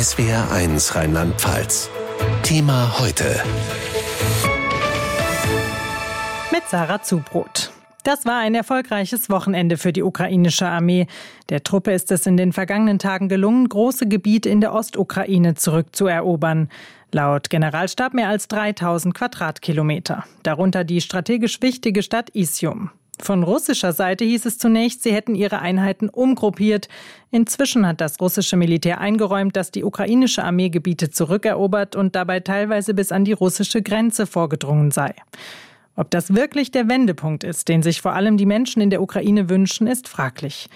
SWR1 Rheinland-Pfalz. Thema heute. Mit Sarah Zubrot. Das war ein erfolgreiches Wochenende für die ukrainische Armee. Der Truppe ist es in den vergangenen Tagen gelungen, große Gebiete in der Ostukraine zurückzuerobern. Laut Generalstab mehr als 3000 Quadratkilometer. Darunter die strategisch wichtige Stadt Isium. Von russischer Seite hieß es zunächst, sie hätten ihre Einheiten umgruppiert. Inzwischen hat das russische Militär eingeräumt, dass die ukrainische Armee Gebiete zurückerobert und dabei teilweise bis an die russische Grenze vorgedrungen sei. Ob das wirklich der Wendepunkt ist, den sich vor allem die Menschen in der Ukraine wünschen, ist fraglich.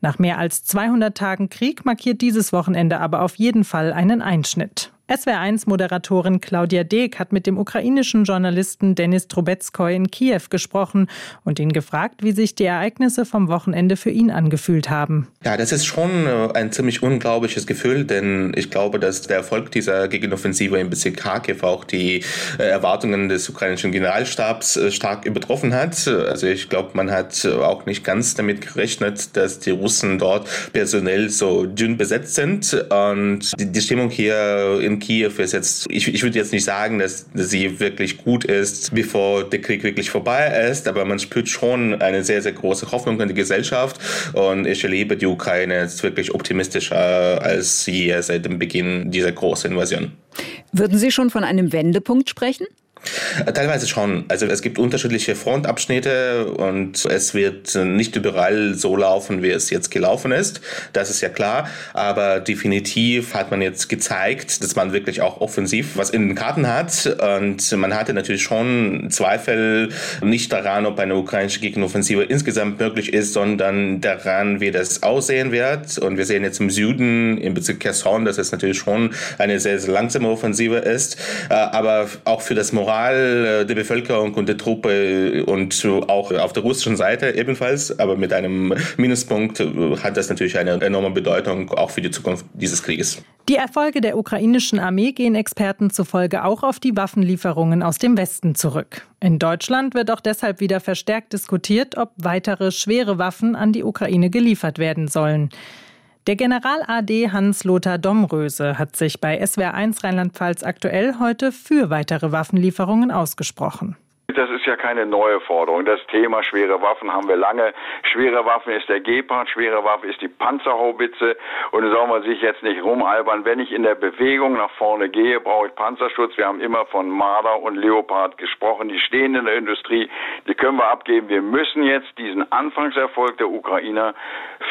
Nach mehr als 200 Tagen Krieg markiert dieses Wochenende aber auf jeden Fall einen Einschnitt. SWR1-Moderatorin Claudia Deek hat mit dem ukrainischen Journalisten Denis Trubetskoy in Kiew gesprochen und ihn gefragt, wie sich die Ereignisse vom Wochenende für ihn angefühlt haben. Ja, das ist schon äh, ein ziemlich unglaubliches Gefühl, denn ich glaube, dass der Erfolg dieser Gegenoffensive im Bezirk Kharkiv auch die äh, Erwartungen des ukrainischen Generalstabs äh, stark übertroffen hat. Also ich glaube, man hat auch nicht ganz damit gerechnet, dass die Russen dort personell so dünn besetzt sind und die Stimmung hier in Kiew ist jetzt, ich, ich würde jetzt nicht sagen, dass, sie wirklich gut ist, bevor der Krieg wirklich vorbei ist, aber man spürt schon eine sehr, sehr große Hoffnung in die Gesellschaft und ich erlebe die Ukraine jetzt wirklich optimistischer als je seit dem Beginn dieser großen Invasion. Würden Sie schon von einem Wendepunkt sprechen? Teilweise schon. Also es gibt unterschiedliche Frontabschnitte und es wird nicht überall so laufen, wie es jetzt gelaufen ist. Das ist ja klar. Aber definitiv hat man jetzt gezeigt, dass man wirklich auch offensiv was in den Karten hat. Und man hatte natürlich schon Zweifel nicht daran, ob eine ukrainische Gegenoffensive insgesamt möglich ist, sondern daran, wie das aussehen wird. Und wir sehen jetzt im Süden, im Bezirk Kherson, dass es natürlich schon eine sehr, sehr langsame Offensive ist. Äh, aber auch für das Moral Moral äh, der Bevölkerung und der Truppe und auch auf der russischen Seite ebenfalls, aber mit einem Minuspunkt äh, hat das natürlich eine enorme Bedeutung auch für die Zukunft dieses Krieges. Die Erfolge der ukrainischen Armee gehen Experten zufolge auch auf die Waffenlieferungen aus dem Westen zurück. In Deutschland wird auch deshalb wieder verstärkt diskutiert, ob weitere schwere Waffen an die Ukraine geliefert werden sollen. Der General AD Hans-Lothar Domröse hat sich bei SWR1 Rheinland-Pfalz aktuell heute für weitere Waffenlieferungen ausgesprochen. Das ist ja keine neue Forderung. Das Thema schwere Waffen haben wir lange. Schwere Waffen ist der Gepard, schwere Waffe ist die Panzerhaubitze. Und da soll man sich jetzt nicht rumalbern. Wenn ich in der Bewegung nach vorne gehe, brauche ich Panzerschutz. Wir haben immer von Marder und Leopard gesprochen. Die stehen in der Industrie. Die können wir abgeben. Wir müssen jetzt diesen Anfangserfolg der Ukrainer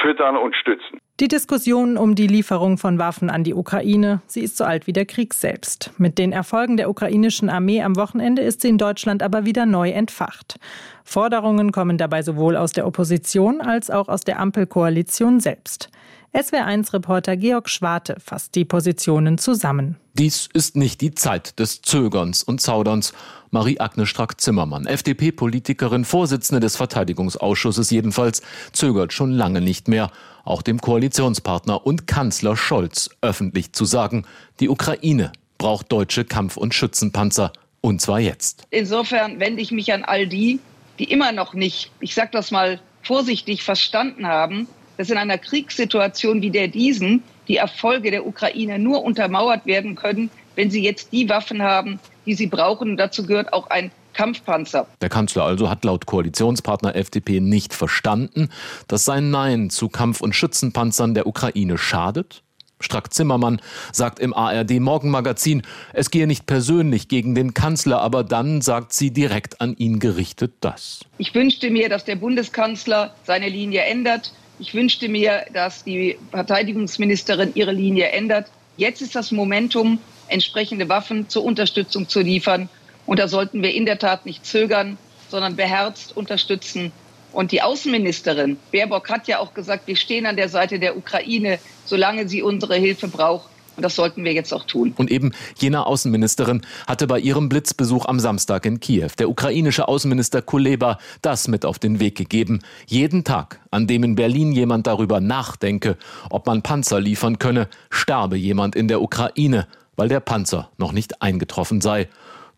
füttern und stützen. Die Diskussion um die Lieferung von Waffen an die Ukraine, sie ist so alt wie der Krieg selbst. Mit den Erfolgen der ukrainischen Armee am Wochenende ist sie in Deutschland aber wieder neu entfacht. Forderungen kommen dabei sowohl aus der Opposition als auch aus der Ampelkoalition selbst. SWR1-Reporter Georg Schwarte fasst die Positionen zusammen. Dies ist nicht die Zeit des Zögerns und Zauderns. Marie-Agnes Strack-Zimmermann, FDP-Politikerin, Vorsitzende des Verteidigungsausschusses jedenfalls, zögert schon lange nicht mehr, auch dem Koalitionspartner und Kanzler Scholz öffentlich zu sagen, die Ukraine braucht deutsche Kampf- und Schützenpanzer. Und zwar jetzt. Insofern wende ich mich an all die, die immer noch nicht, ich sage das mal vorsichtig, verstanden haben, dass in einer Kriegssituation wie der diesen die Erfolge der Ukraine nur untermauert werden können, wenn sie jetzt die Waffen haben, die sie brauchen. Und dazu gehört auch ein Kampfpanzer. Der Kanzler also hat laut Koalitionspartner FDP nicht verstanden, dass sein Nein zu Kampf- und Schützenpanzern der Ukraine schadet? Strack Zimmermann sagt im ARD Morgenmagazin, es gehe nicht persönlich gegen den Kanzler, aber dann sagt sie direkt an ihn gerichtet das. Ich wünschte mir, dass der Bundeskanzler seine Linie ändert. Ich wünschte mir, dass die Verteidigungsministerin ihre Linie ändert. Jetzt ist das Momentum, entsprechende Waffen zur Unterstützung zu liefern. Und da sollten wir in der Tat nicht zögern, sondern beherzt unterstützen. Und die Außenministerin Baerbock hat ja auch gesagt, wir stehen an der Seite der Ukraine, solange sie unsere Hilfe braucht. Und das sollten wir jetzt auch tun. Und eben jener Außenministerin hatte bei ihrem Blitzbesuch am Samstag in Kiew der ukrainische Außenminister Kuleba das mit auf den Weg gegeben. Jeden Tag, an dem in Berlin jemand darüber nachdenke, ob man Panzer liefern könne, sterbe jemand in der Ukraine, weil der Panzer noch nicht eingetroffen sei.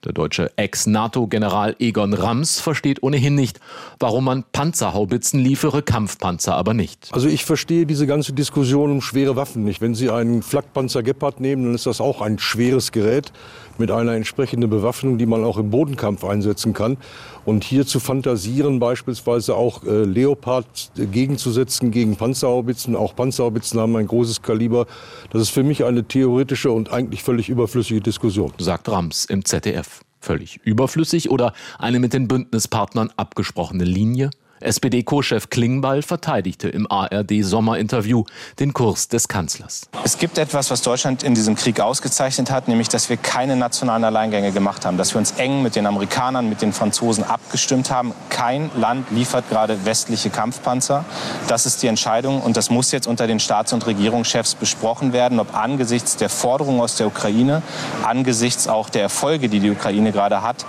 Der deutsche Ex-NATO-General Egon Rams versteht ohnehin nicht, warum man Panzerhaubitzen liefere, Kampfpanzer aber nicht. Also ich verstehe diese ganze Diskussion um schwere Waffen nicht. Wenn Sie einen Flakpanzer Gepard nehmen, dann ist das auch ein schweres Gerät mit einer entsprechenden Bewaffnung, die man auch im Bodenkampf einsetzen kann. Und hier zu fantasieren, beispielsweise auch äh, Leopard gegenzusetzen gegen Panzerhaubitzen, auch Panzerhaubitzen haben ein großes Kaliber, das ist für mich eine theoretische und eigentlich völlig überflüssige Diskussion. Sagt Rams im ZDF. Völlig überflüssig oder eine mit den Bündnispartnern abgesprochene Linie? SPD-Co-Chef Klingbeil verteidigte im ARD-Sommerinterview den Kurs des Kanzlers. Es gibt etwas, was Deutschland in diesem Krieg ausgezeichnet hat, nämlich, dass wir keine nationalen Alleingänge gemacht haben, dass wir uns eng mit den Amerikanern, mit den Franzosen abgestimmt haben. Kein Land liefert gerade westliche Kampfpanzer. Das ist die Entscheidung und das muss jetzt unter den Staats- und Regierungschefs besprochen werden, ob angesichts der Forderungen aus der Ukraine, angesichts auch der Erfolge, die die Ukraine gerade hat,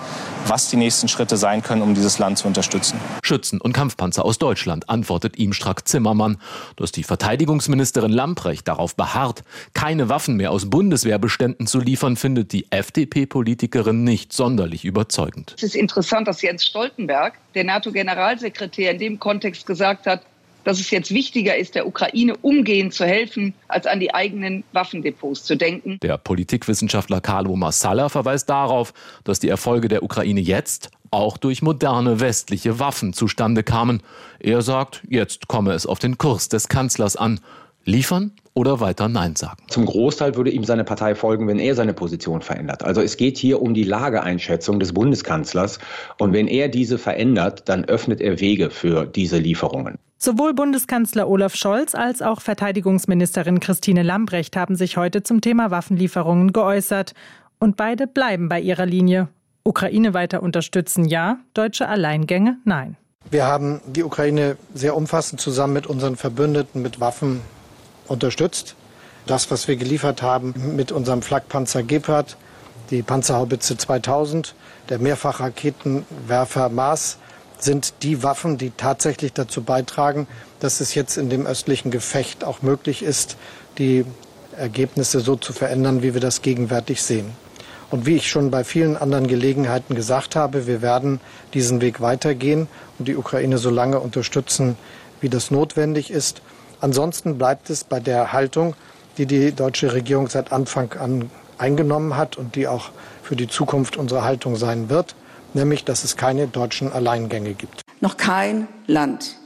was die nächsten Schritte sein können, um dieses Land zu unterstützen. Schützen und Kampfpanzer aus Deutschland, antwortet ihm Strack Zimmermann. Dass die Verteidigungsministerin Lamprecht darauf beharrt, keine Waffen mehr aus Bundeswehrbeständen zu liefern, findet die FDP-Politikerin nicht sonderlich überzeugend. Es ist interessant, dass Jens Stoltenberg, der NATO-Generalsekretär, in dem Kontext gesagt hat, dass es jetzt wichtiger ist, der Ukraine umgehend zu helfen, als an die eigenen Waffendepots zu denken. Der Politikwissenschaftler Carlo Massala verweist darauf, dass die Erfolge der Ukraine jetzt auch durch moderne westliche Waffen zustande kamen. Er sagt, jetzt komme es auf den Kurs des Kanzlers an. Liefern oder weiter Nein sagen. Zum Großteil würde ihm seine Partei folgen, wenn er seine Position verändert. Also es geht hier um die Lageeinschätzung des Bundeskanzlers. Und wenn er diese verändert, dann öffnet er Wege für diese Lieferungen. Sowohl Bundeskanzler Olaf Scholz als auch Verteidigungsministerin Christine Lambrecht haben sich heute zum Thema Waffenlieferungen geäußert. Und beide bleiben bei ihrer Linie. Ukraine weiter unterstützen, ja. Deutsche Alleingänge, nein. Wir haben die Ukraine sehr umfassend zusammen mit unseren Verbündeten mit Waffen unterstützt. Das, was wir geliefert haben mit unserem Flakpanzer Gepard, die Panzerhaubitze 2000, der Mehrfachraketenwerfer Mars, sind die Waffen, die tatsächlich dazu beitragen, dass es jetzt in dem östlichen Gefecht auch möglich ist, die Ergebnisse so zu verändern, wie wir das gegenwärtig sehen. Und wie ich schon bei vielen anderen Gelegenheiten gesagt habe, wir werden diesen Weg weitergehen und die Ukraine so lange unterstützen, wie das notwendig ist. Ansonsten bleibt es bei der Haltung, die die deutsche Regierung seit Anfang an eingenommen hat und die auch für die Zukunft unsere Haltung sein wird nämlich dass es keine deutschen Alleingänge gibt. Noch kein Land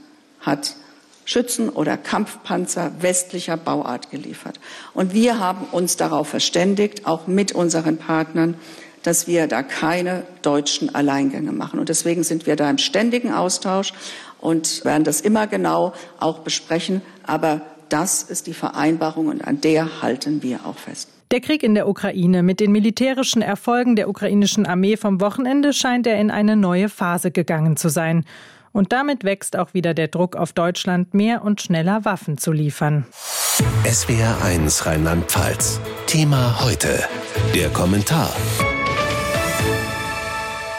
hat Schützen oder Kampfpanzer westlicher Bauart geliefert. Und wir haben uns darauf verständigt, auch mit unseren Partnern, dass wir da keine deutschen Alleingänge machen. Und deswegen sind wir da im ständigen Austausch und werden das immer genau auch besprechen. Aber das ist die Vereinbarung und an der halten wir auch fest. Der Krieg in der Ukraine mit den militärischen Erfolgen der ukrainischen Armee vom Wochenende scheint er in eine neue Phase gegangen zu sein. Und damit wächst auch wieder der Druck auf Deutschland, mehr und schneller Waffen zu liefern. SWR 1 Rheinland-Pfalz. Thema heute. Der Kommentar.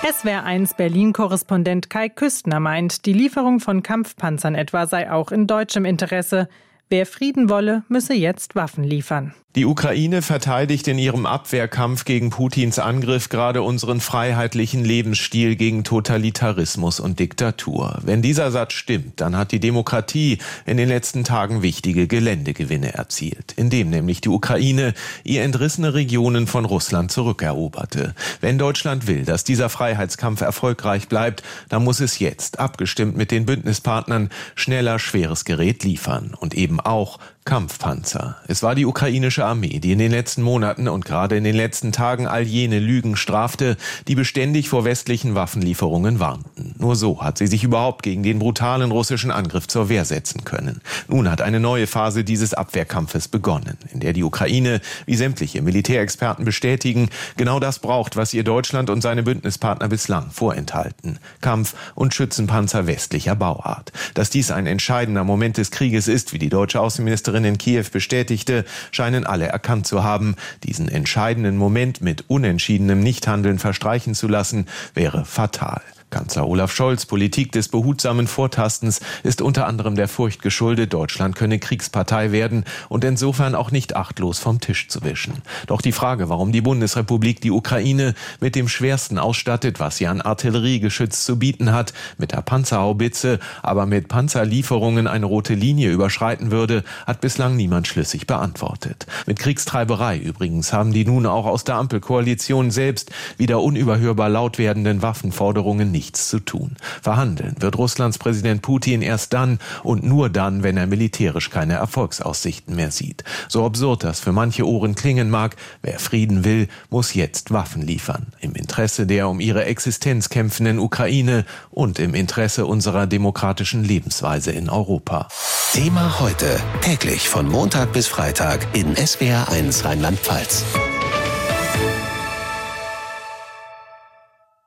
SWR 1 Berlin-Korrespondent Kai Küstner meint, die Lieferung von Kampfpanzern etwa sei auch in deutschem Interesse. Wer Frieden wolle, müsse jetzt Waffen liefern. Die Ukraine verteidigt in ihrem Abwehrkampf gegen Putins Angriff gerade unseren freiheitlichen Lebensstil gegen Totalitarismus und Diktatur. Wenn dieser Satz stimmt, dann hat die Demokratie in den letzten Tagen wichtige Geländegewinne erzielt, indem nämlich die Ukraine ihr entrissene Regionen von Russland zurückeroberte. Wenn Deutschland will, dass dieser Freiheitskampf erfolgreich bleibt, dann muss es jetzt, abgestimmt mit den Bündnispartnern, schneller schweres Gerät liefern und eben auch Kampfpanzer. Es war die ukrainische Armee, die in den letzten Monaten und gerade in den letzten Tagen all jene Lügen strafte, die beständig vor westlichen Waffenlieferungen warnten. Nur so hat sie sich überhaupt gegen den brutalen russischen Angriff zur Wehr setzen können. Nun hat eine neue Phase dieses Abwehrkampfes begonnen, in der die Ukraine, wie sämtliche Militärexperten bestätigen, genau das braucht, was ihr Deutschland und seine Bündnispartner bislang vorenthalten. Kampf- und Schützenpanzer westlicher Bauart. Dass dies ein entscheidender Moment des Krieges ist, wie die deutsche Außenministerin Ministerin in Kiew bestätigte, scheinen alle erkannt zu haben. Diesen entscheidenden Moment mit unentschiedenem Nichthandeln verstreichen zu lassen, wäre fatal. Kanzler Olaf Scholz Politik des behutsamen Vortastens ist unter anderem der Furcht geschuldet, Deutschland könne Kriegspartei werden und insofern auch nicht achtlos vom Tisch zu wischen. Doch die Frage, warum die Bundesrepublik die Ukraine mit dem Schwersten ausstattet, was sie an Artilleriegeschütz zu bieten hat, mit der Panzerhaubitze, aber mit Panzerlieferungen eine rote Linie überschreiten würde, hat bislang niemand schlüssig beantwortet. Mit Kriegstreiberei übrigens haben die nun auch aus der Ampelkoalition selbst wieder unüberhörbar laut werdenden Waffenforderungen nichts zu tun. Verhandeln wird Russlands Präsident Putin erst dann und nur dann, wenn er militärisch keine Erfolgsaussichten mehr sieht. So absurd das für manche Ohren klingen mag, wer Frieden will, muss jetzt Waffen liefern. Im Interesse der um ihre Existenz kämpfenden Ukraine und im Interesse unserer demokratischen Lebensweise in Europa. Thema heute, täglich von Montag bis Freitag in SWR1 Rheinland-Pfalz.